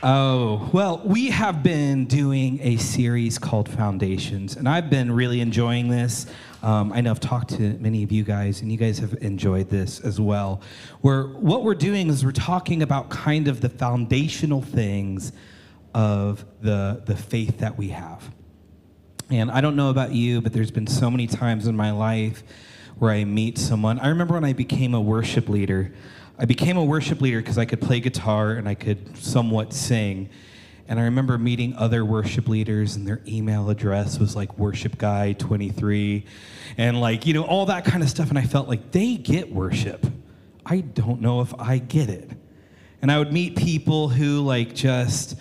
Oh, well, we have been doing a series called Foundations, and I've been really enjoying this. Um, I know I've talked to many of you guys, and you guys have enjoyed this as well. Where what we're doing is we're talking about kind of the foundational things of the, the faith that we have. And I don't know about you, but there's been so many times in my life where I meet someone. I remember when I became a worship leader. I became a worship leader because I could play guitar and I could somewhat sing. And I remember meeting other worship leaders, and their email address was like worship guy 23 and like, you know, all that kind of stuff. And I felt like they get worship. I don't know if I get it. And I would meet people who like just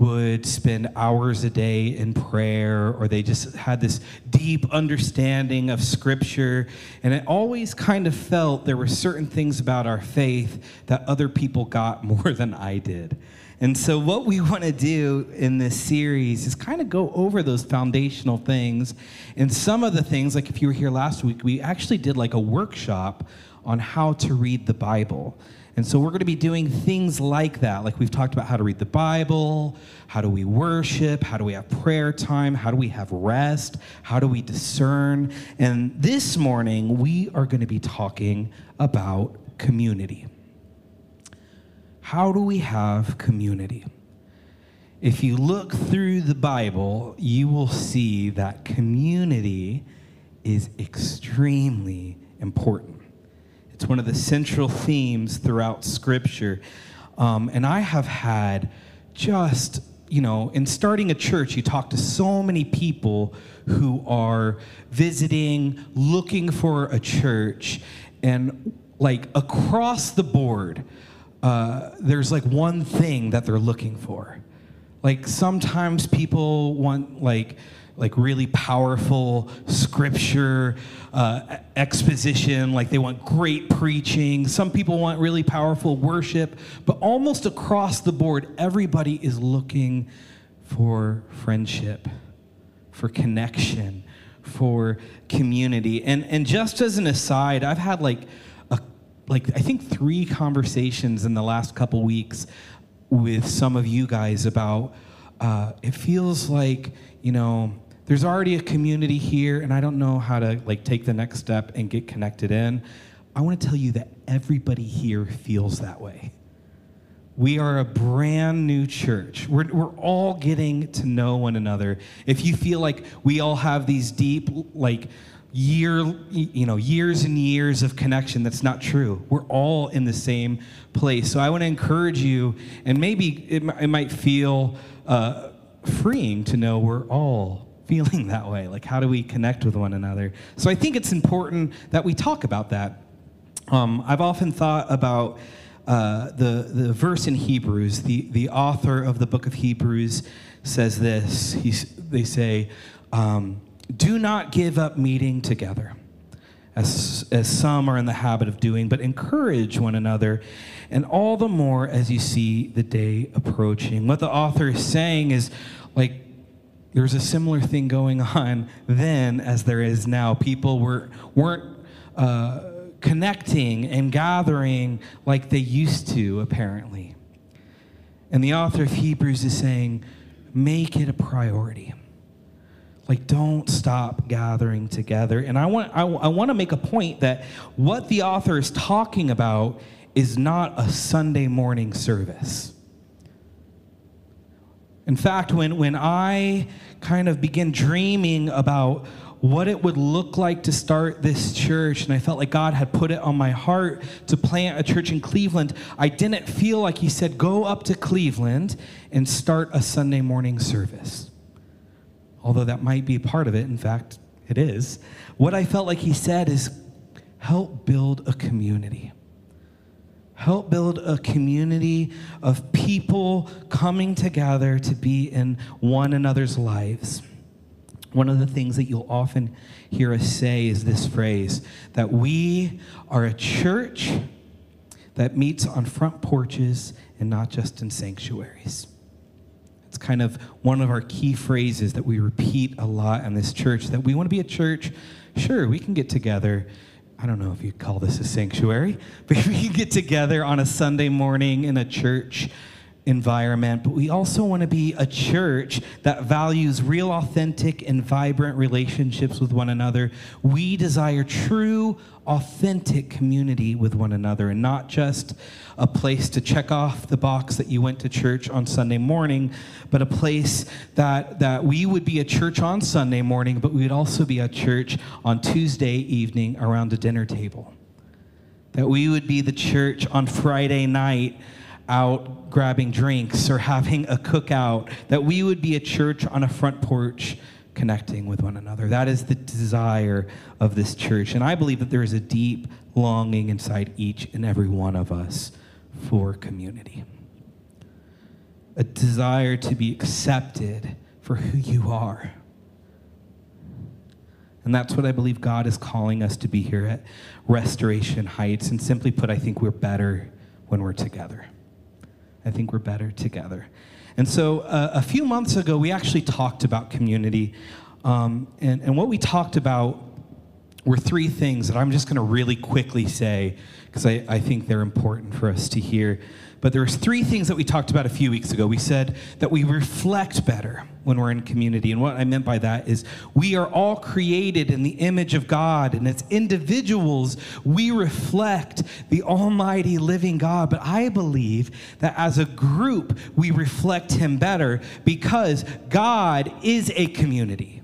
would spend hours a day in prayer, or they just had this deep understanding of Scripture. And it always kind of felt there were certain things about our faith that other people got more than I did. And so, what we want to do in this series is kind of go over those foundational things. And some of the things, like if you were here last week, we actually did like a workshop on how to read the Bible. And so we're going to be doing things like that. Like we've talked about how to read the Bible, how do we worship, how do we have prayer time, how do we have rest, how do we discern. And this morning, we are going to be talking about community. How do we have community? If you look through the Bible, you will see that community is extremely important. It's one of the central themes throughout Scripture. Um, and I have had just, you know, in starting a church, you talk to so many people who are visiting, looking for a church, and like across the board, uh, there's like one thing that they're looking for. Like sometimes people want like like really powerful scripture uh, exposition, like they want great preaching. Some people want really powerful worship, but almost across the board, everybody is looking for friendship, for connection, for community. And, and just as an aside, I've had like, a, like I think three conversations in the last couple weeks with some of you guys about uh, it feels like, you know, there's already a community here and I don't know how to like take the next step and get connected in. I want to tell you that everybody here feels that way. We are a brand new church. We're, we're all getting to know one another. If you feel like we all have these deep, like, year, you know, years and years of connection, that's not true. We're all in the same place. So I want to encourage you, and maybe it, it might feel uh, freeing to know we're all feeling that way? Like, how do we connect with one another? So I think it's important that we talk about that. Um, I've often thought about uh, the, the verse in Hebrews. The, the author of the book of Hebrews says this He's, they say, um, Do not give up meeting together. As, as some are in the habit of doing, but encourage one another, and all the more as you see the day approaching. What the author is saying is like, there's a similar thing going on then as there is now. People were, weren't uh, connecting and gathering like they used to, apparently. And the author of Hebrews is saying, make it a priority. Like, don't stop gathering together. And I want, I, I want to make a point that what the author is talking about is not a Sunday morning service. In fact, when, when I kind of began dreaming about what it would look like to start this church, and I felt like God had put it on my heart to plant a church in Cleveland, I didn't feel like He said, Go up to Cleveland and start a Sunday morning service. Although that might be part of it. In fact, it is. What I felt like He said is, Help build a community. Help build a community of people coming together to be in one another's lives. One of the things that you'll often hear us say is this phrase that we are a church that meets on front porches and not just in sanctuaries. It's kind of one of our key phrases that we repeat a lot in this church that we want to be a church. Sure, we can get together I don't know if you'd call this a sanctuary, but we can get together on a Sunday morning in a church environment, but we also want to be a church that values real, authentic, and vibrant relationships with one another. We desire true, authentic community with one another and not just a place to check off the box that you went to church on Sunday morning, but a place that, that we would be a church on Sunday morning, but we would also be a church on Tuesday evening around a dinner table. That we would be the church on Friday night out grabbing drinks or having a cookout, that we would be a church on a front porch connecting with one another. That is the desire of this church. And I believe that there is a deep longing inside each and every one of us for community. A desire to be accepted for who you are. And that's what I believe God is calling us to be here at Restoration Heights. And simply put, I think we're better when we're together. I think we're better together. And so uh, a few months ago, we actually talked about community. Um, and, and what we talked about were three things that I'm just going to really quickly say because I, I think they're important for us to hear. But there was three things that we talked about a few weeks ago. We said that we reflect better when we're in community. And what I meant by that is we are all created in the image of God, and as individuals, we reflect the almighty living God. But I believe that as a group, we reflect Him better because God is a community.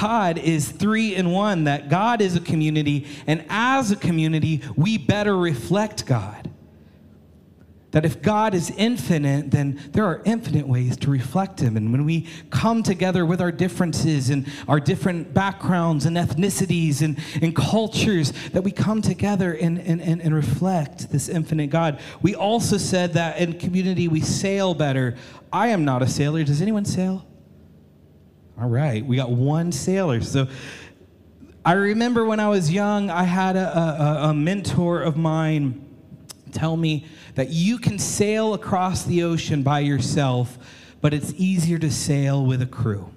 God is three in one, that God is a community, and as a community, we better reflect God. That if God is infinite, then there are infinite ways to reflect Him. And when we come together with our differences and our different backgrounds and ethnicities and, and cultures, that we come together and, and, and, and reflect this infinite God. We also said that in community we sail better. I am not a sailor. Does anyone sail? All right, we got one sailor. So I remember when I was young, I had a, a, a mentor of mine tell me that you can sail across the ocean by yourself, but it's easier to sail with a crew.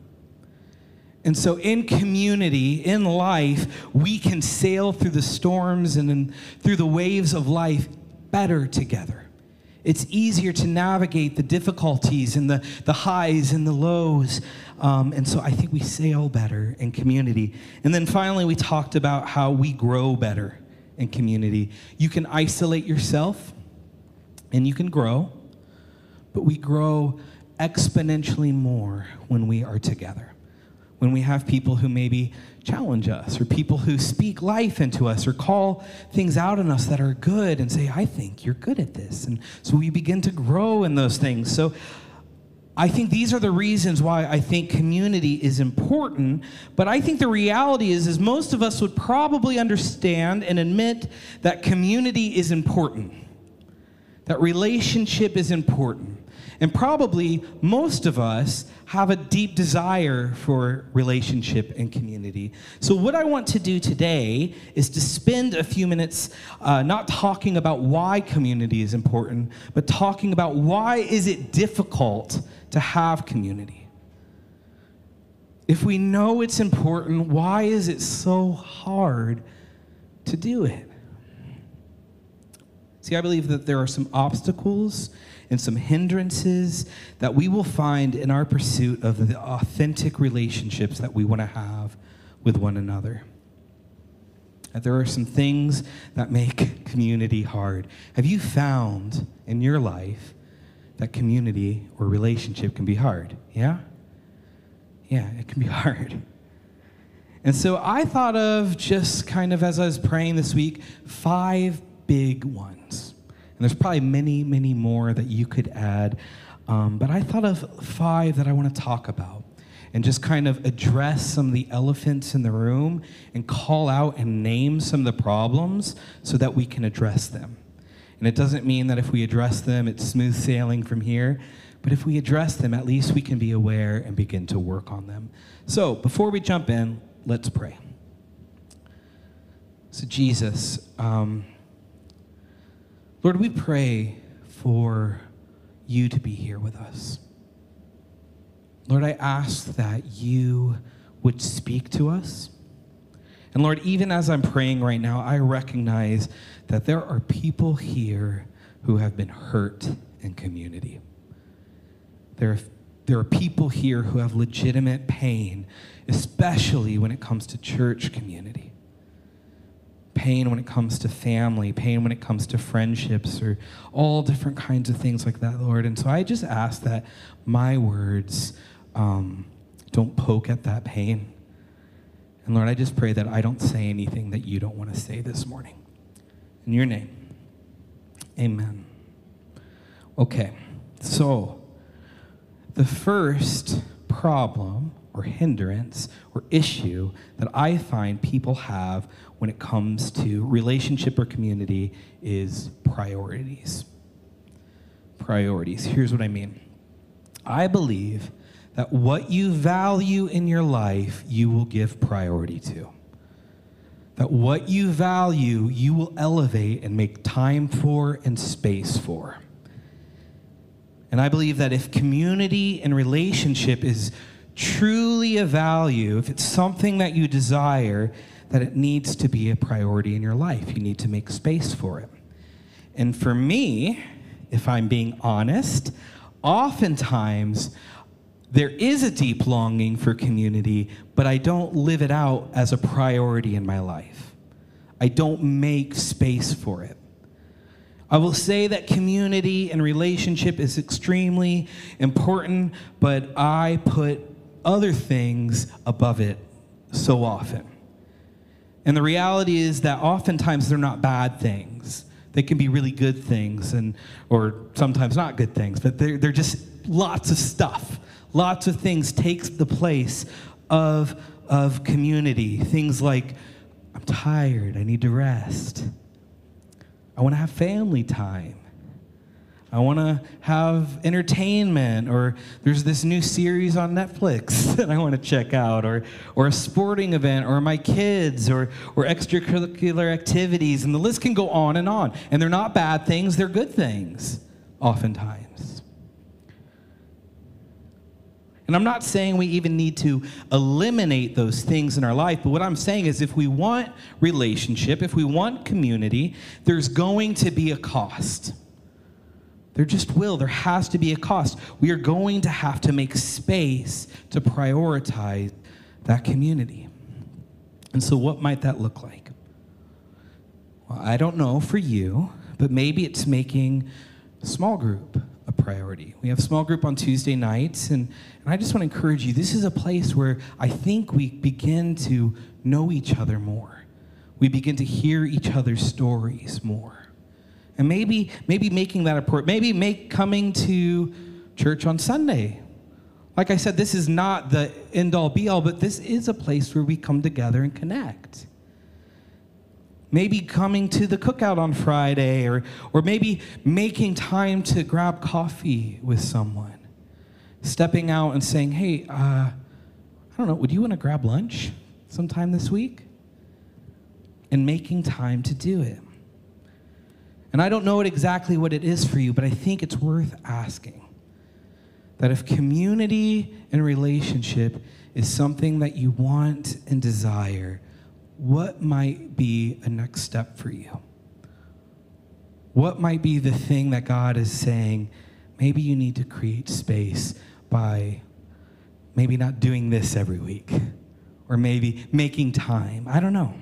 And so, in community, in life, we can sail through the storms and through the waves of life better together. It's easier to navigate the difficulties and the, the highs and the lows. Um, and so, I think we sail better in community. And then finally, we talked about how we grow better in community. You can isolate yourself and you can grow, but we grow exponentially more when we are together. When we have people who maybe challenge us, or people who speak life into us, or call things out in us that are good and say, I think you're good at this. And so we begin to grow in those things. So I think these are the reasons why I think community is important, but I think the reality is is most of us would probably understand and admit that community is important. That relationship is important. And probably most of us have a deep desire for relationship and community. So, what I want to do today is to spend a few minutes uh, not talking about why community is important, but talking about why is it difficult to have community. If we know it's important, why is it so hard to do it? See, I believe that there are some obstacles and some hindrances that we will find in our pursuit of the authentic relationships that we want to have with one another. That there are some things that make community hard. Have you found in your life that community or relationship can be hard. Yeah? Yeah, it can be hard. And so I thought of just kind of as I was praying this week, five big ones. And there's probably many, many more that you could add. Um, but I thought of five that I want to talk about and just kind of address some of the elephants in the room and call out and name some of the problems so that we can address them. And it doesn't mean that if we address them, it's smooth sailing from here. But if we address them, at least we can be aware and begin to work on them. So before we jump in, let's pray. So, Jesus, um, Lord, we pray for you to be here with us. Lord, I ask that you would speak to us. And Lord, even as I'm praying right now, I recognize that there are people here who have been hurt in community. There are, there are people here who have legitimate pain, especially when it comes to church community. Pain when it comes to family, pain when it comes to friendships, or all different kinds of things like that, Lord. And so I just ask that my words um, don't poke at that pain. And Lord, I just pray that I don't say anything that you don't want to say this morning. In your name, amen. Okay, so the first problem or hindrance or issue that I find people have when it comes to relationship or community is priorities. Priorities. Here's what I mean I believe that what you value in your life, you will give priority to. That what you value, you will elevate and make time for and space for. And I believe that if community and relationship is truly a value, if it's something that you desire, that it needs to be a priority in your life. You need to make space for it. And for me, if I'm being honest, oftentimes there is a deep longing for community, but I don't live it out as a priority in my life. I don't make space for it. I will say that community and relationship is extremely important, but I put other things above it so often. And the reality is that oftentimes they're not bad things. They can be really good things and or sometimes not good things, but they're, they're just lots of stuff lots of things takes the place of, of community. Things like, I'm tired, I need to rest. I want to have family time. I want to have entertainment, or there's this new series on Netflix that I want to check out, or, or a sporting event, or my kids, or, or extracurricular activities, and the list can go on and on. And they're not bad things, they're good things, oftentimes. And I'm not saying we even need to eliminate those things in our life, but what I'm saying is if we want relationship, if we want community, there's going to be a cost. There just will. There has to be a cost. We are going to have to make space to prioritize that community. And so, what might that look like? Well, I don't know for you, but maybe it's making small group a priority. We have small group on Tuesday nights, and, and I just want to encourage you this is a place where I think we begin to know each other more. We begin to hear each other's stories more. And maybe, maybe making that a important, maybe make coming to church on Sunday. Like I said, this is not the end all be all, but this is a place where we come together and connect maybe coming to the cookout on Friday, or, or maybe making time to grab coffee with someone, stepping out and saying, hey, uh, I don't know, would you want to grab lunch sometime this week? And making time to do it. And I don't know exactly what it is for you, but I think it's worth asking. That if community and relationship is something that you want and desire, what might be a next step for you? What might be the thing that God is saying, maybe you need to create space by maybe not doing this every week, or maybe making time? I don't know.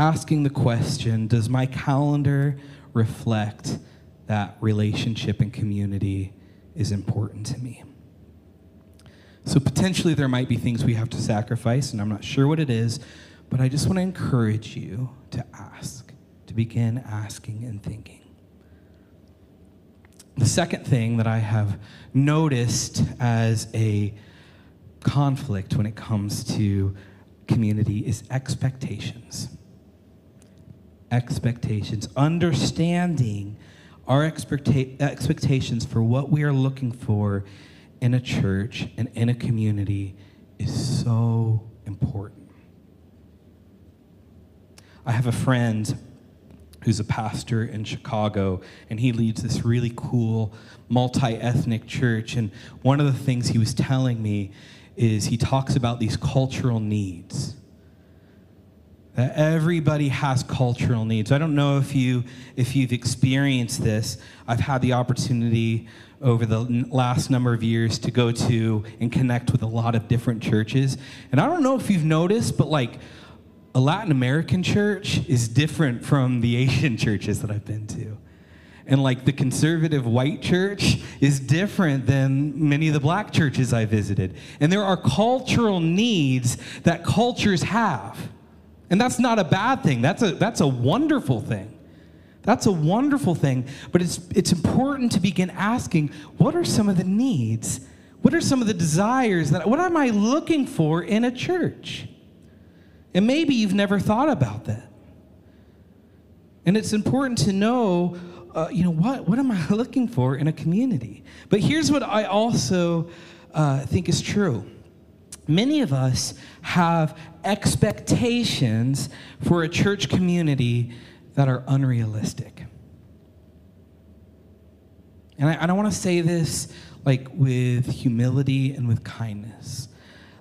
Asking the question Does my calendar reflect that relationship and community is important to me? So potentially there might be things we have to sacrifice, and I'm not sure what it is, but I just want to encourage you to ask, to begin asking and thinking. The second thing that I have noticed as a conflict when it comes to community is expectations. Expectations. Understanding our expecta- expectations for what we are looking for in a church and in a community is so important. I have a friend who's a pastor in Chicago, and he leads this really cool multi ethnic church. And one of the things he was telling me is he talks about these cultural needs. That everybody has cultural needs. I don't know if you if you've experienced this. I've had the opportunity over the last number of years to go to and connect with a lot of different churches. And I don't know if you've noticed, but like a Latin American church is different from the Asian churches that I've been to. And like the conservative white church is different than many of the black churches I visited. And there are cultural needs that cultures have. And that's not a bad thing. That's a that's a wonderful thing. That's a wonderful thing, but it's, it's important to begin asking what are some of the needs? What are some of the desires that, what am I looking for in a church? And maybe you've never thought about that. And it's important to know, uh, you know, what, what am I looking for in a community? But here's what I also uh, think is true many of us have expectations for a church community that are unrealistic. And I, I want to say this like with humility and with kindness.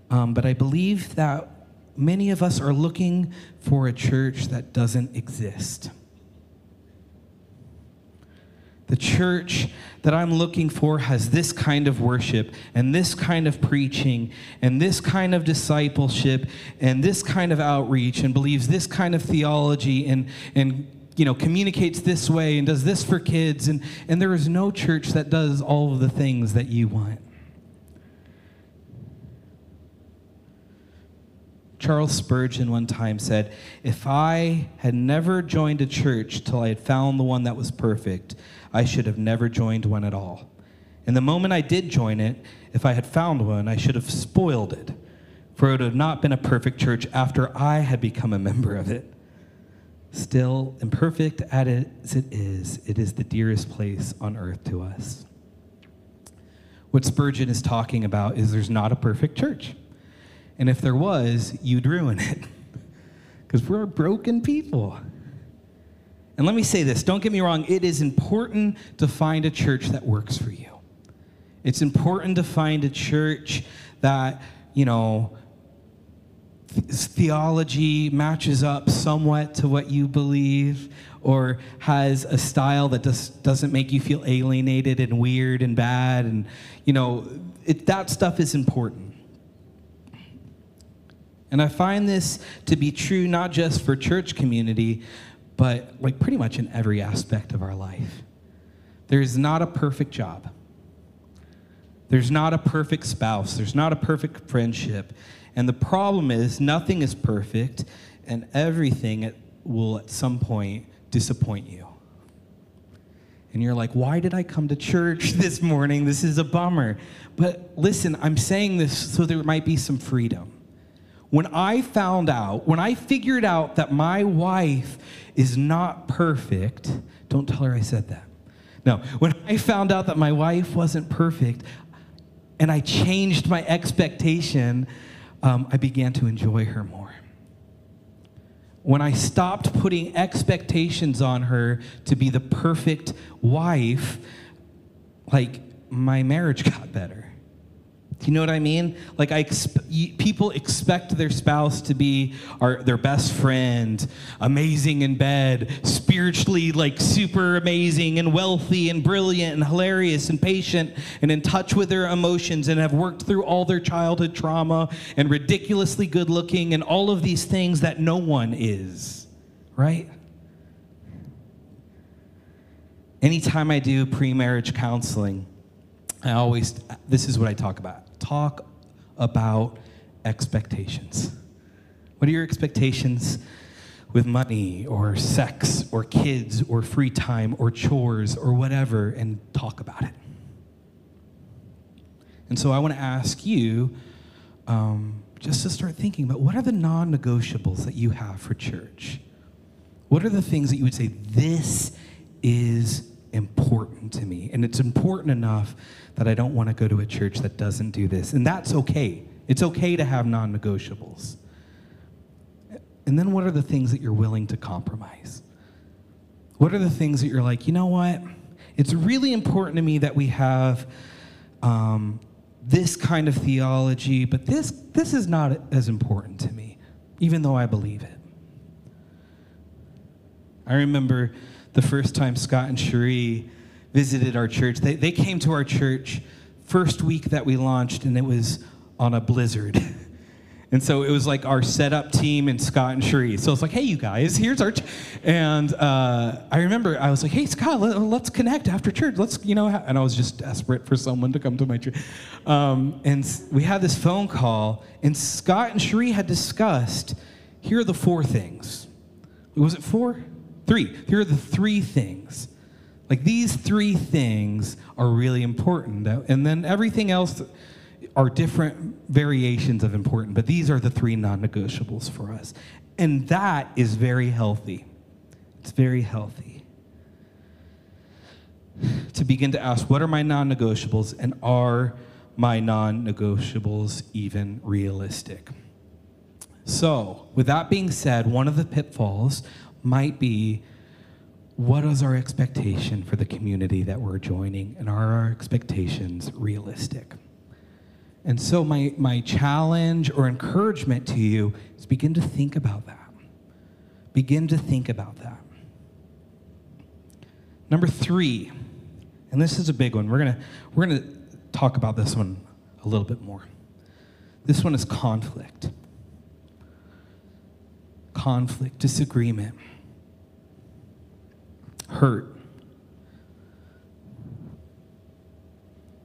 Um, but I believe that many of us are looking for a church that doesn't exist. The church that I'm looking for has this kind of worship and this kind of preaching and this kind of discipleship and this kind of outreach and believes this kind of theology and, and you know, communicates this way and does this for kids. And, and there is no church that does all of the things that you want. Charles Spurgeon one time said, If I had never joined a church till I had found the one that was perfect, I should have never joined one at all. And the moment I did join it, if I had found one, I should have spoiled it, for it would have not been a perfect church after I had become a member of it. Still, imperfect as it is, it is the dearest place on earth to us. What Spurgeon is talking about is there's not a perfect church. And if there was, you'd ruin it. Because we're broken people. And let me say this don't get me wrong, it is important to find a church that works for you. It's important to find a church that, you know, theology matches up somewhat to what you believe or has a style that just doesn't make you feel alienated and weird and bad and you know it, that stuff is important and i find this to be true not just for church community but like pretty much in every aspect of our life. There's not a perfect job. There's not a perfect spouse. There's not a perfect friendship. And the problem is, nothing is perfect, and everything will at some point disappoint you. And you're like, why did I come to church this morning? This is a bummer. But listen, I'm saying this so there might be some freedom. When I found out, when I figured out that my wife is not perfect, don't tell her I said that. No, when I found out that my wife wasn't perfect and I changed my expectation, um, I began to enjoy her more. When I stopped putting expectations on her to be the perfect wife, like my marriage got better. Do you know what I mean? Like I exp- people expect their spouse to be our, their best friend, amazing in bed, spiritually like super amazing and wealthy and brilliant and hilarious and patient and in touch with their emotions and have worked through all their childhood trauma and ridiculously good looking and all of these things that no one is, right? Anytime I do pre-marriage counseling, I always this is what I talk about talk about expectations. What are your expectations with money or sex or kids or free time or chores or whatever and talk about it? And so I want to ask you um, just to start thinking about what are the non negotiables that you have for church? What are the things that you would say, this is important to me? And it's important enough that I don't want to go to a church that doesn't do this. And that's okay. It's okay to have non negotiables. And then what are the things that you're willing to compromise? What are the things that you're like, you know what? It's really important to me that we have um, this kind of theology, but this, this is not as important to me, even though I believe it. I remember the first time Scott and Cherie visited our church. They, they came to our church first week that we launched, and it was on a blizzard. And so it was like our setup team and Scott and Cherie. So it's like, hey, you guys, here's our. Ch-. And uh, I remember I was like, hey, Scott, let, us connect after church. Let's, you know, and I was just desperate for someone to come to my church. Um, and we had this phone call, and Scott and Cherie had discussed here are the four things. Was it four? Three. Here are the three things. Like these three things are really important. And then everything else are different variations of important, but these are the three non negotiables for us. And that is very healthy. It's very healthy. To begin to ask, what are my non negotiables, and are my non negotiables even realistic? So, with that being said, one of the pitfalls might be what is our expectation for the community that we're joining, and are our expectations realistic? And so, my, my challenge or encouragement to you is begin to think about that. Begin to think about that. Number three, and this is a big one. We're to we're to talk about this one a little bit more. This one is conflict. Conflict, disagreement, hurt.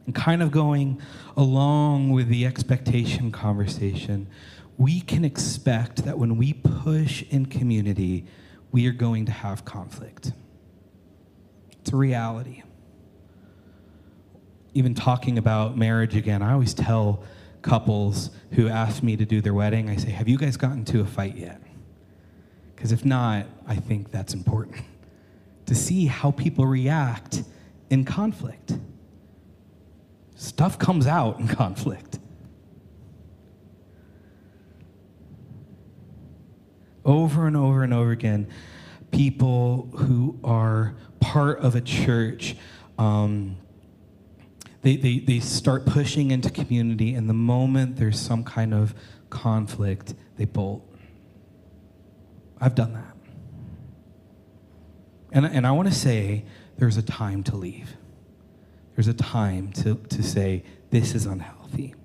And kind of going along with the expectation conversation, we can expect that when we push in community, we are going to have conflict. It's a reality. Even talking about marriage again, I always tell couples who ask me to do their wedding, I say, Have you guys gotten to a fight yet? Because if not, I think that's important to see how people react in conflict. Stuff comes out in conflict. Over and over and over again, people who are part of a church, um, they, they, they start pushing into community, and the moment there's some kind of conflict, they bolt. I've done that. And, and I want to say there's a time to leave. There's a time to, to say, this is unhealthy.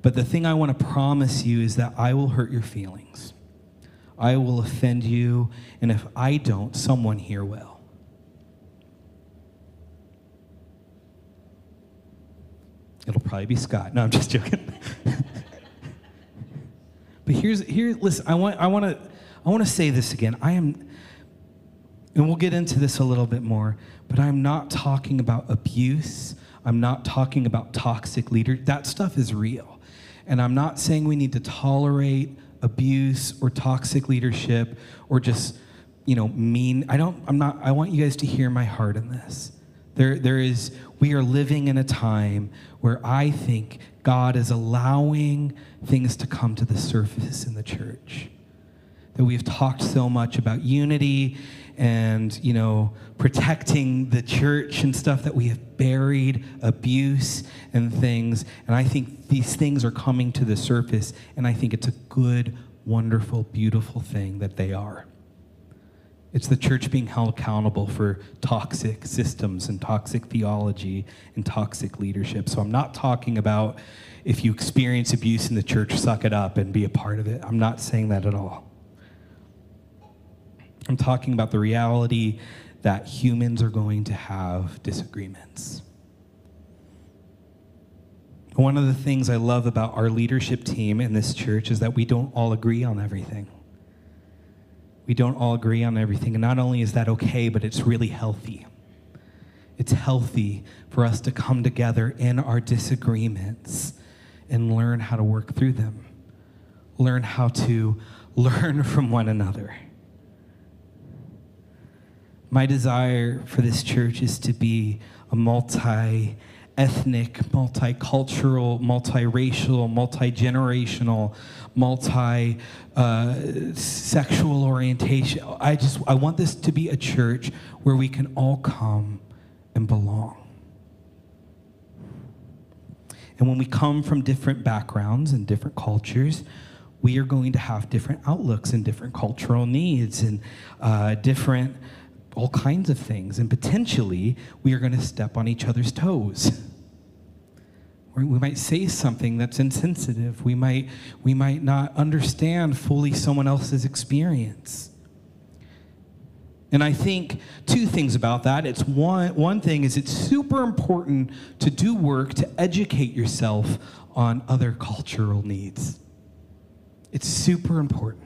But the thing I want to promise you is that I will hurt your feelings. I will offend you, and if I don't, someone here will. It'll probably be Scott. No, I'm just joking. but here's here. Listen, I want I want to I want to say this again. I am and we'll get into this a little bit more, but I'm not talking about abuse. I'm not talking about toxic leaders. That stuff is real. And I'm not saying we need to tolerate abuse or toxic leadership or just, you know, mean. I don't, I'm not, I want you guys to hear my heart in this. There, there is, we are living in a time where I think God is allowing things to come to the surface in the church. That we've talked so much about unity and you know protecting the church and stuff that we have buried abuse and things. And i think these things are coming to the surface and i think it's a good wonderful beautiful thing that they are. It's the church being held accountable for toxic systems and toxic theology and toxic leadership. So i'm not talking about if you experience abuse in the church suck it up and be a part of it. I'm not saying that at all I'm talking about the reality that humans are going to have disagreements. One of the things I love about our leadership team in this church is that we don't all agree on everything. We don't all agree on everything. And not only is that okay, but it's really healthy. It's healthy for us to come together in our disagreements and learn how to work through them, learn how to learn from one another. My desire for this church is to be a multi ethnic, multicultural, multiracial, multi generational, multi uh, sexual orientation. I just I want this to be a church where we can all come and belong. And when we come from different backgrounds and different cultures, we are going to have different outlooks and different cultural needs and uh, different all kinds of things. And potentially, we are going to step on each other's toes. We might say something that's insensitive. We might, we might not understand fully someone else's experience. And I think two things about that. It's one, one thing is it's super important to do work to educate yourself on other cultural needs. It's super important.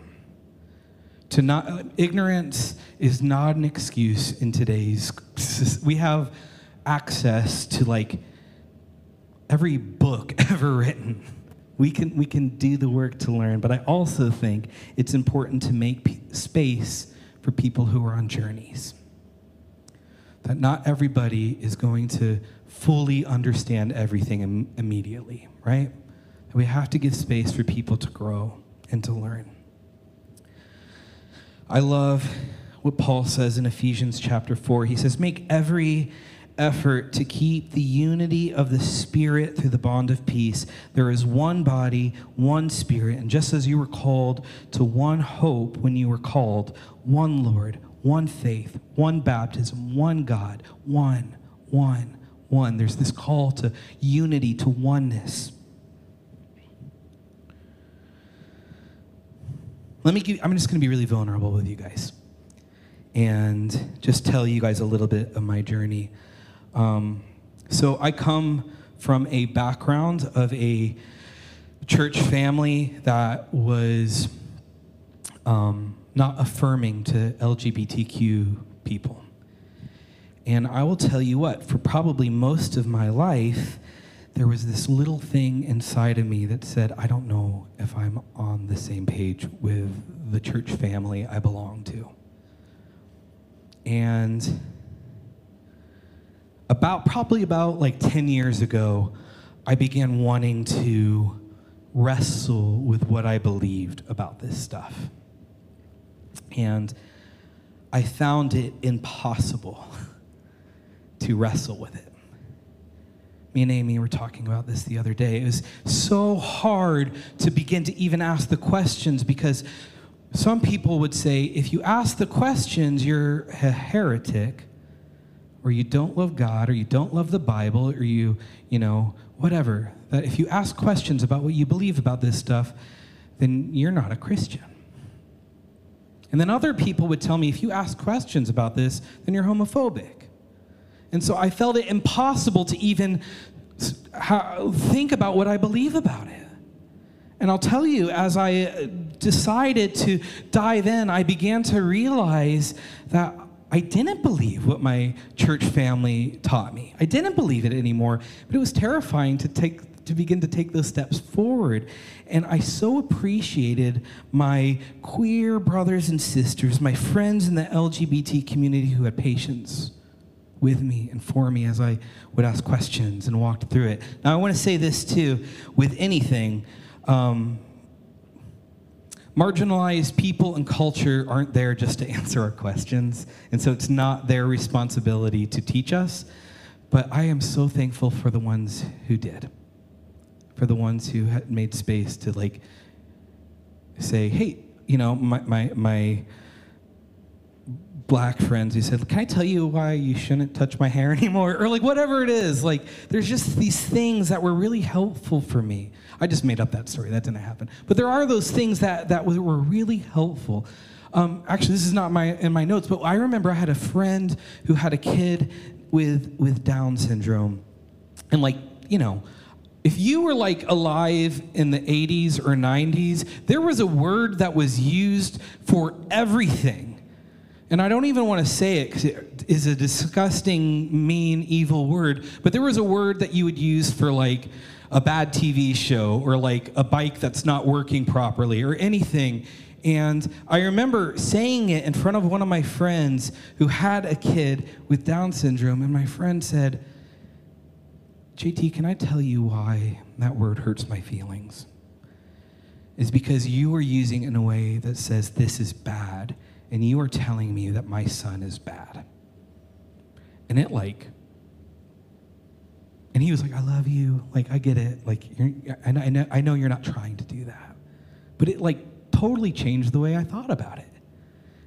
To not ignorance is not an excuse in today's we have access to like every book ever written. We can we can do the work to learn, but I also think it's important to make space for people who are on journeys. That not everybody is going to fully understand everything Im- immediately, right? We have to give space for people to grow and to learn. I love what Paul says in Ephesians chapter 4. He says, Make every effort to keep the unity of the Spirit through the bond of peace. There is one body, one Spirit, and just as you were called to one hope when you were called, one Lord, one faith, one baptism, one God, one, one, one. There's this call to unity, to oneness. Let me give, I'm just going to be really vulnerable with you guys and just tell you guys a little bit of my journey. Um, so I come from a background of a church family that was um, not affirming to LGBTQ people. And I will tell you what, for probably most of my life, there was this little thing inside of me that said, I don't know if I'm on the same page with the church family I belong to. And about probably about like 10 years ago, I began wanting to wrestle with what I believed about this stuff. And I found it impossible to wrestle with it. Me and Amy were talking about this the other day. It was so hard to begin to even ask the questions because some people would say if you ask the questions, you're a heretic or you don't love God, or you don't love the Bible, or you, you know, whatever. That if you ask questions about what you believe about this stuff, then you're not a Christian. And then other people would tell me if you ask questions about this, then you're homophobic. And so I felt it impossible to even think about what I believe about it. And I'll tell you, as I decided to dive in, I began to realize that I didn't believe what my church family taught me. I didn't believe it anymore, but it was terrifying to take to begin to take those steps forward. And I so appreciated my queer brothers and sisters, my friends in the LGBT community who had patience with me and for me as I would ask questions and walked through it. Now, I want to say this too with anything. Um, marginalized people and culture aren't there just to answer our questions. And so it's not their responsibility to teach us. But I am so thankful for the ones who did, for the ones who had made space to like say, hey, you know, my, my, my black friends who said, Can I tell you why you shouldn't touch my hair anymore? Or like whatever it is. Like there's just these things that were really helpful for me. I just made up that story. That didn't happen. But there are those things that, that were really helpful. Um, actually, this is not my in my notes, but I remember I had a friend who had a kid with with Down syndrome, and like you know, if you were like alive in the 80s or 90s, there was a word that was used for everything and I don't even want to say it because it is a disgusting, mean, evil word, but there was a word that you would use for like a bad TV show or like a bike that's not working properly or anything. And I remember saying it in front of one of my friends who had a kid with Down syndrome, and my friend said, JT, can I tell you why that word hurts my feelings? Is because you are using it in a way that says this is bad and you are telling me that my son is bad. And it like, and he was like, I love you. Like, I get it. Like, I, know, I know you're not trying to do that. but it like totally changed the way I thought about it.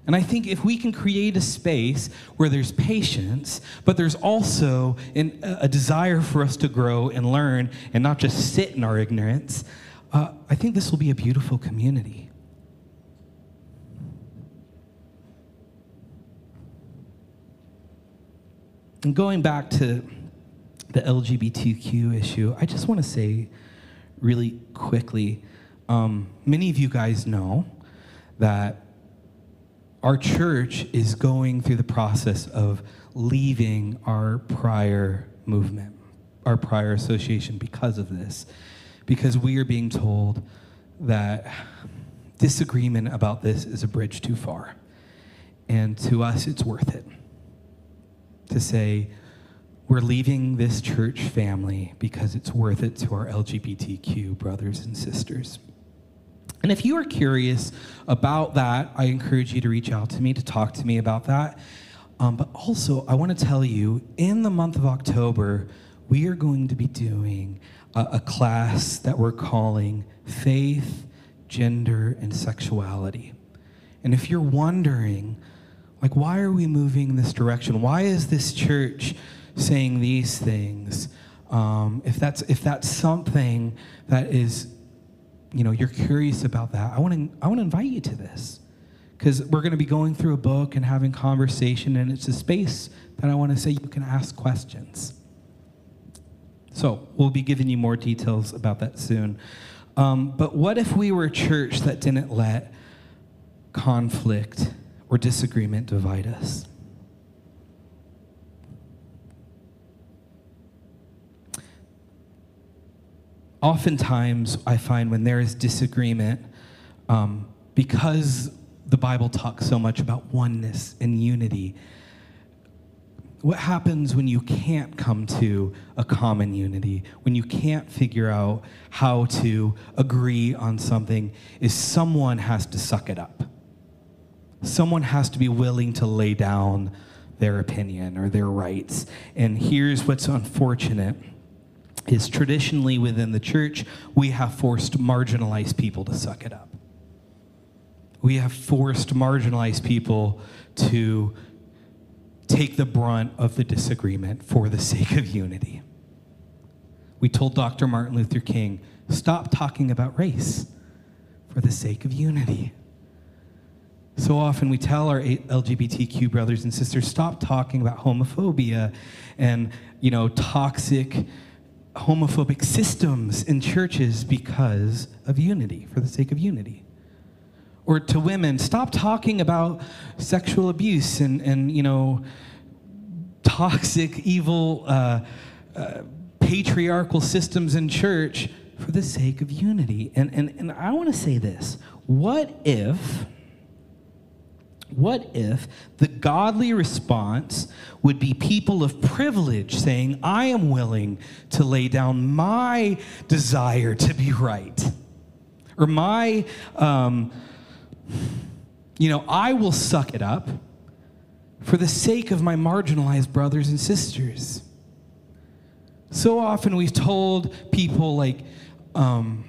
And I think if we can create a space where there's patience, but there's also an, a desire for us to grow and learn and not just sit in our ignorance, uh, I think this will be a beautiful community. And going back to the LGBTQ issue, I just want to say really quickly um, many of you guys know that our church is going through the process of leaving our prior movement, our prior association because of this. Because we are being told that disagreement about this is a bridge too far. And to us, it's worth it to say, we're leaving this church family because it's worth it to our LGBTQ brothers and sisters. And if you are curious about that, I encourage you to reach out to me to talk to me about that. Um, but also, I want to tell you in the month of October, we are going to be doing a, a class that we're calling Faith, Gender, and Sexuality. And if you're wondering, like, why are we moving in this direction? Why is this church saying these things? Um, if that's if that's something that is you know, you're curious about that, I want to I want to invite you to this. Cuz we're going to be going through a book and having conversation and it's a space that I want to say you can ask questions. So, we'll be giving you more details about that soon. Um, but what if we were a church that didn't let conflict or disagreement divide us? oftentimes I find when there is disagreement, um, because the Bible talks so much about oneness and unity, what happens when you can't come to a common unity, when you can't figure out how to agree on something, is someone has to suck it up. Someone has to be willing to lay down their opinion or their rights. And here's what's unfortunate is traditionally within the church, we have forced marginalized people to suck it up. We have forced marginalized people to take the brunt of the disagreement for the sake of unity. We told Dr. Martin Luther King, stop talking about race for the sake of unity. So often we tell our LGBTQ brothers and sisters, stop talking about homophobia and, you know, toxic homophobic systems in churches because of unity, for the sake of unity. Or to women, stop talking about sexual abuse and, and you know, toxic, evil, uh, uh, patriarchal systems in church for the sake of unity. And, and, and I want to say this what if what if the godly response would be people of privilege saying, I am willing to lay down my desire to be right? Or my, um, you know, I will suck it up for the sake of my marginalized brothers and sisters. So often we've told people, like, um,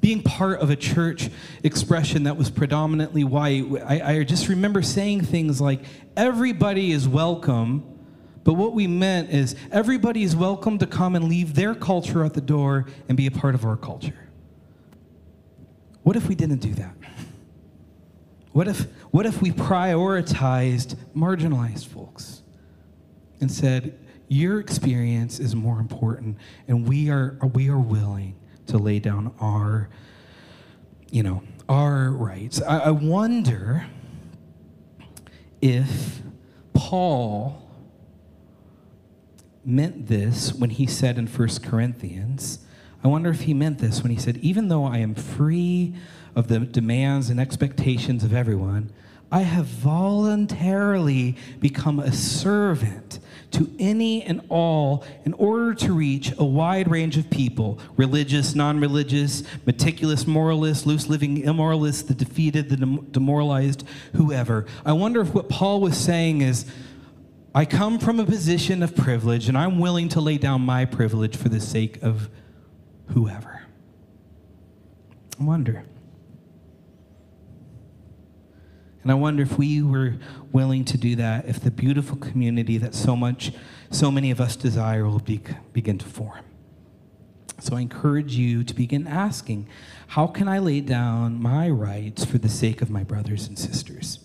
being part of a church expression that was predominantly white, I, I, just remember saying things like, everybody is welcome. But what we meant is, everybody is welcome to come and leave their culture at the door and be a part of our culture. What if we didn't do that? What if, what if we prioritized marginalized folks and said, your experience is more important, and we are, we are willing to lay down our, you know, our rights. I, I wonder if Paul meant this when he said in 1 Corinthians, I wonder if he meant this when he said, Even though I am free of the demands and expectations of everyone, I have voluntarily become a servant to any and all in order to reach a wide range of people religious, non religious, meticulous, moralist, loose living, immoralist, the defeated, the demoralized, whoever. I wonder if what Paul was saying is, I come from a position of privilege and I'm willing to lay down my privilege for the sake of whoever. I wonder. And I wonder if we were willing to do that, if the beautiful community that so much, so many of us desire will be, begin to form. So I encourage you to begin asking, how can I lay down my rights for the sake of my brothers and sisters?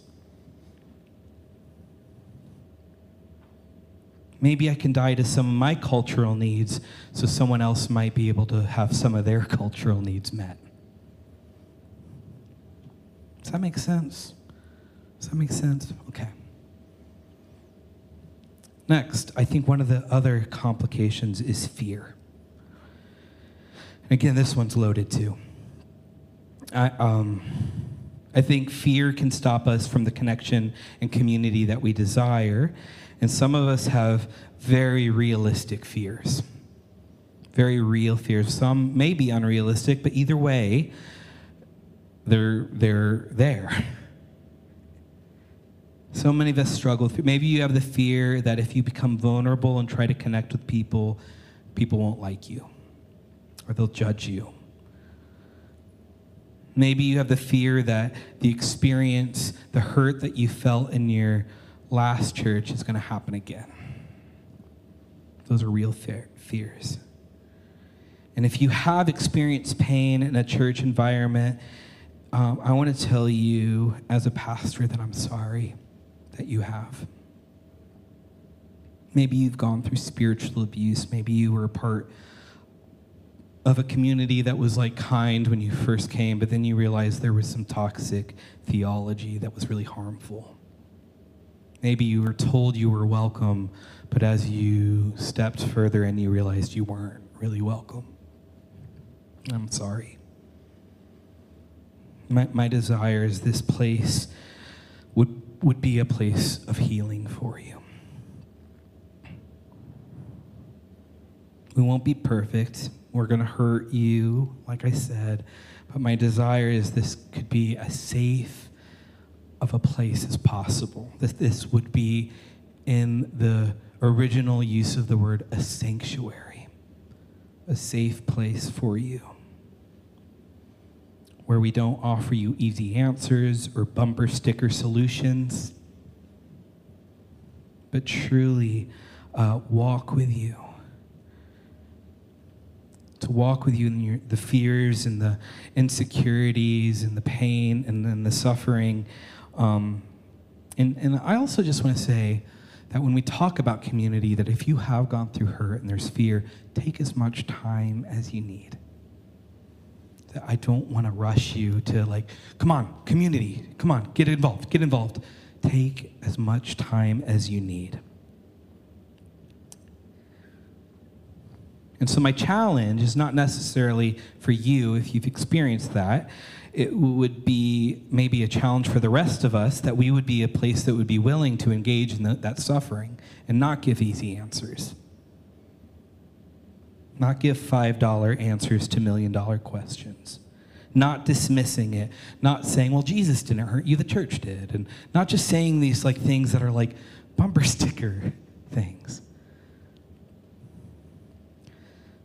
Maybe I can die to some of my cultural needs so someone else might be able to have some of their cultural needs met. Does that make sense? Does that make sense? Okay. Next, I think one of the other complications is fear. And again, this one's loaded too. I, um, I think fear can stop us from the connection and community that we desire. And some of us have very realistic fears, very real fears. Some may be unrealistic, but either way, they're, they're there. So many of us struggle maybe you have the fear that if you become vulnerable and try to connect with people, people won't like you or they'll judge you. Maybe you have the fear that the experience, the hurt that you felt in your last church is going to happen again. Those are real fears. And if you have experienced pain in a church environment, um, I want to tell you as a pastor that I'm sorry that you have. Maybe you've gone through spiritual abuse. Maybe you were a part of a community that was like kind when you first came, but then you realized there was some toxic theology that was really harmful. Maybe you were told you were welcome, but as you stepped further and you realized you weren't really welcome. I'm sorry. My, my desire is this place would, would be a place of healing for you. We won't be perfect. We're going to hurt you, like I said. But my desire is this could be as safe of a place as possible. That this would be in the original use of the word a sanctuary, a safe place for you. Where we don't offer you easy answers or bumper sticker solutions, but truly uh, walk with you to walk with you in your, the fears and the insecurities and the pain and then the suffering. Um, and, and I also just want to say that when we talk about community, that if you have gone through hurt and there's fear, take as much time as you need. I don't want to rush you to like, come on, community, come on, get involved, get involved. Take as much time as you need. And so, my challenge is not necessarily for you if you've experienced that. It would be maybe a challenge for the rest of us that we would be a place that would be willing to engage in the, that suffering and not give easy answers. Not give $5 answers to million dollar questions. Not dismissing it. Not saying, well, Jesus didn't hurt you, the church did. And not just saying these like things that are like bumper sticker things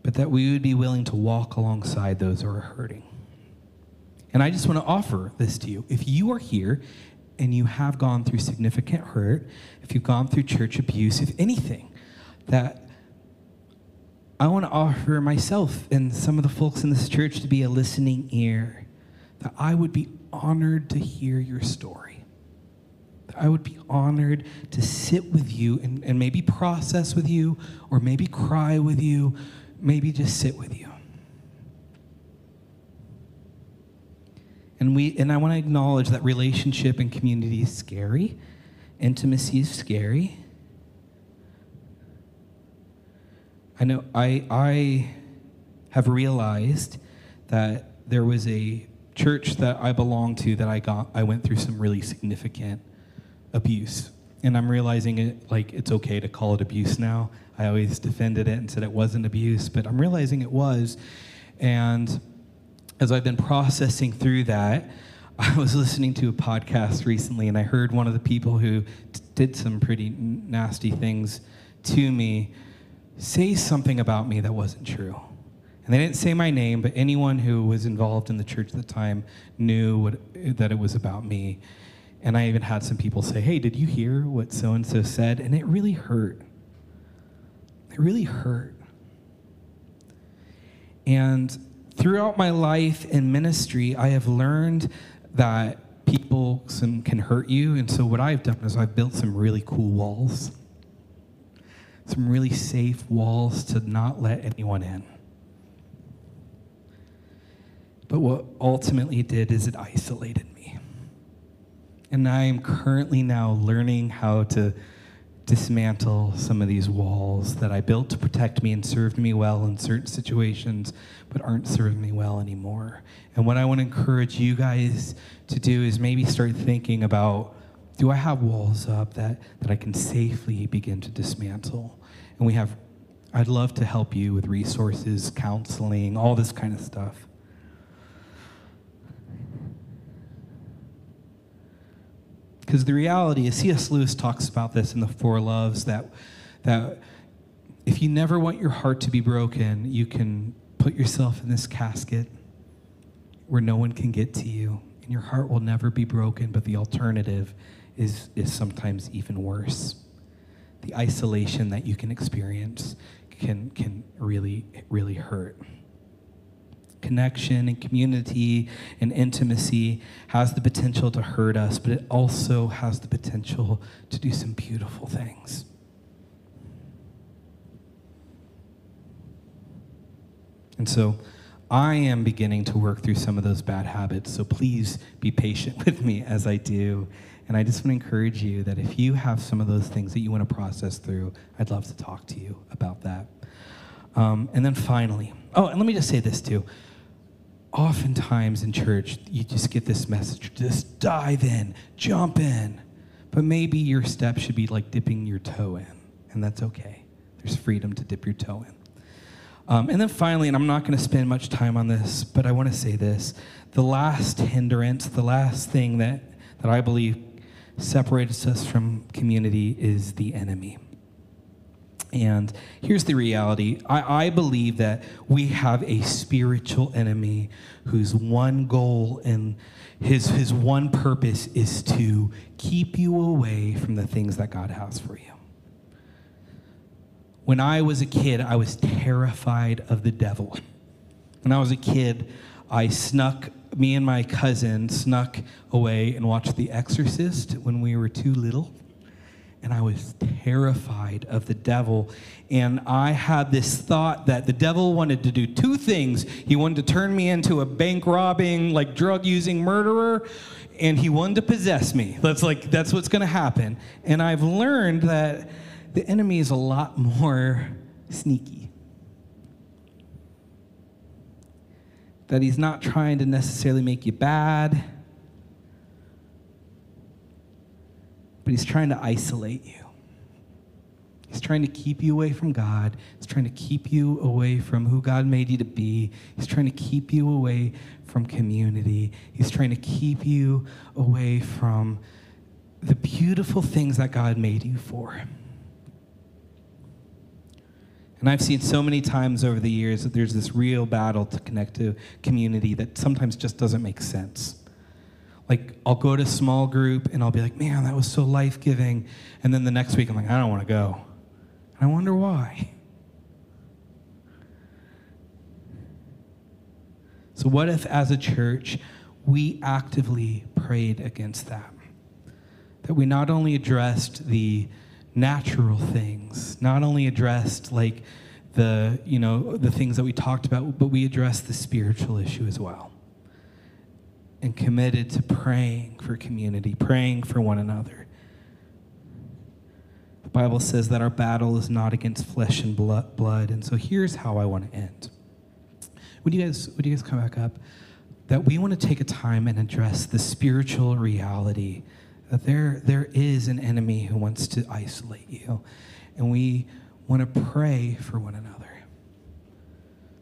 but that we would be willing to walk alongside those who are hurting. And I just want to offer this to you. If you are here and you have gone through significant hurt, if you've gone through church abuse, if anything, that I want to offer myself and some of the folks in this church to be a listening ear, that I would be honored to hear your story. That I would be honored to sit with you and, and maybe process with you or maybe cry with you maybe just sit with you. And we and I want to acknowledge that relationship and community is scary. Intimacy is scary. I know I I have realized that there was a church that I belonged to that I got I went through some really significant abuse. And I'm realizing it like it's okay to call it abuse now. I always defended it and said it wasn't abuse, but I'm realizing it was. And as I've been processing through that, I was listening to a podcast recently and I heard one of the people who t- did some pretty nasty things to me say something about me that wasn't true. And they didn't say my name, but anyone who was involved in the church at the time knew what, that it was about me. And I even had some people say, Hey, did you hear what so and so said? And it really hurt. It really hurt. And throughout my life in ministry, I have learned that people can hurt you. And so, what I've done is I've built some really cool walls, some really safe walls to not let anyone in. But what ultimately did is it isolated me. And I am currently now learning how to dismantle some of these walls that I built to protect me and served me well in certain situations, but aren't serving me well anymore. And what I want to encourage you guys to do is maybe start thinking about do I have walls up that, that I can safely begin to dismantle? And we have, I'd love to help you with resources, counseling, all this kind of stuff. Because the reality is, C.S. Lewis talks about this in the Four Loves that, that if you never want your heart to be broken, you can put yourself in this casket where no one can get to you, and your heart will never be broken, but the alternative is, is sometimes even worse. The isolation that you can experience can, can really, really hurt connection and community and intimacy has the potential to hurt us, but it also has the potential to do some beautiful things. And so I am beginning to work through some of those bad habits, so please be patient with me as I do. And I just want to encourage you that if you have some of those things that you want to process through, I'd love to talk to you about that. Um, and then finally, oh, and let me just say this too oftentimes in church, you just get this message just dive in, jump in. But maybe your step should be like dipping your toe in, and that's okay. There's freedom to dip your toe in. Um, and then finally, and I'm not going to spend much time on this, but I want to say this the last hindrance, the last thing that, that I believe separates us from community is the enemy. And here's the reality I, I, believe that we have a spiritual enemy whose one goal and his, his one purpose is to keep you away from the things that God has for you. When I was a kid, I was terrified of the devil. When I was a kid, I snuck, me and my cousin snuck away and watched The Exorcist when we were too little and I was terrified of the devil. And I had this thought that the devil wanted to do two things. He wanted to turn me into a bank robbing, like drug using murderer, and he wanted to possess me. That's like, that's what's going to happen. And I've learned that the enemy is a lot more sneaky. That he's not trying to necessarily make you bad but he's trying to isolate you. He's trying to keep you away from God. He's trying to keep you away from who God made you to be. He's trying to keep you away from community. He's trying to keep you away from the beautiful things that God made you for. And I've seen so many times over the years that there's this real battle to connect to community that sometimes just doesn't make sense like I'll go to a small group and I'll be like, man, that was so life giving. And then the next week I'm like, I don't want to go. And I wonder why. So, what if as a church we actively prayed against that? That we not only addressed the natural things, not only addressed like the, you know, the things that we talked about, but we addressed the spiritual issue as well and committed to praying for community, praying for one another. The Bible says that our battle is not against flesh and blood. And so here's how I want to end. Would you guys, would you guys come back up? That we want to take a time and address the spiritual reality that there, there is an enemy who wants to isolate you. And we want to pray for one another.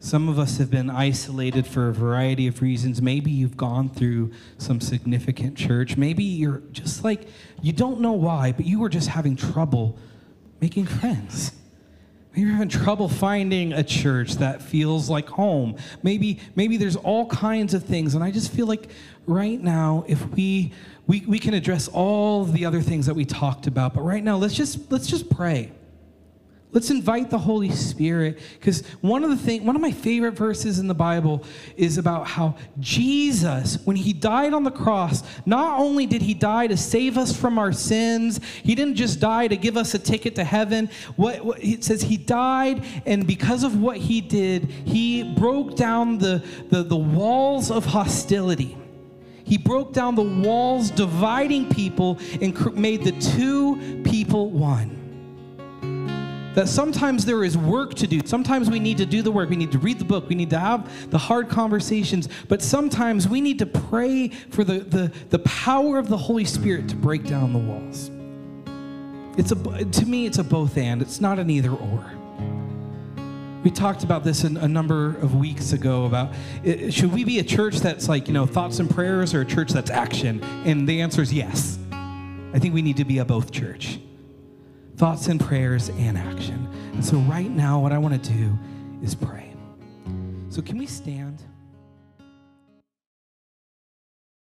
Some of us have been isolated for a variety of reasons. Maybe you've gone through some significant church. Maybe you're just like, you don't know why, but you were just having trouble making friends. Maybe you're having trouble finding a church that feels like home. Maybe, maybe there's all kinds of things. And I just feel like right now, if we, we, we can address all the other things that we talked about, but right now, let's just, let's just pray. Let's invite the Holy Spirit because one of the thing, one of my favorite verses in the Bible is about how Jesus, when he died on the cross, not only did he die to save us from our sins, he didn't just die to give us a ticket to heaven. What, what it says he died, and because of what he did, he broke down the, the, the walls of hostility. He broke down the walls dividing people and made the two people one that sometimes there is work to do. Sometimes we need to do the work. We need to read the book. We need to have the hard conversations. But sometimes we need to pray for the, the, the power of the Holy Spirit to break down the walls. It's a, to me, it's a both and. It's not an either or. We talked about this in a number of weeks ago about it, should we be a church that's like, you know, thoughts and prayers or a church that's action? And the answer is yes. I think we need to be a both church thoughts and prayers and action. And so, right now, what I want to do is pray. So, can we stand?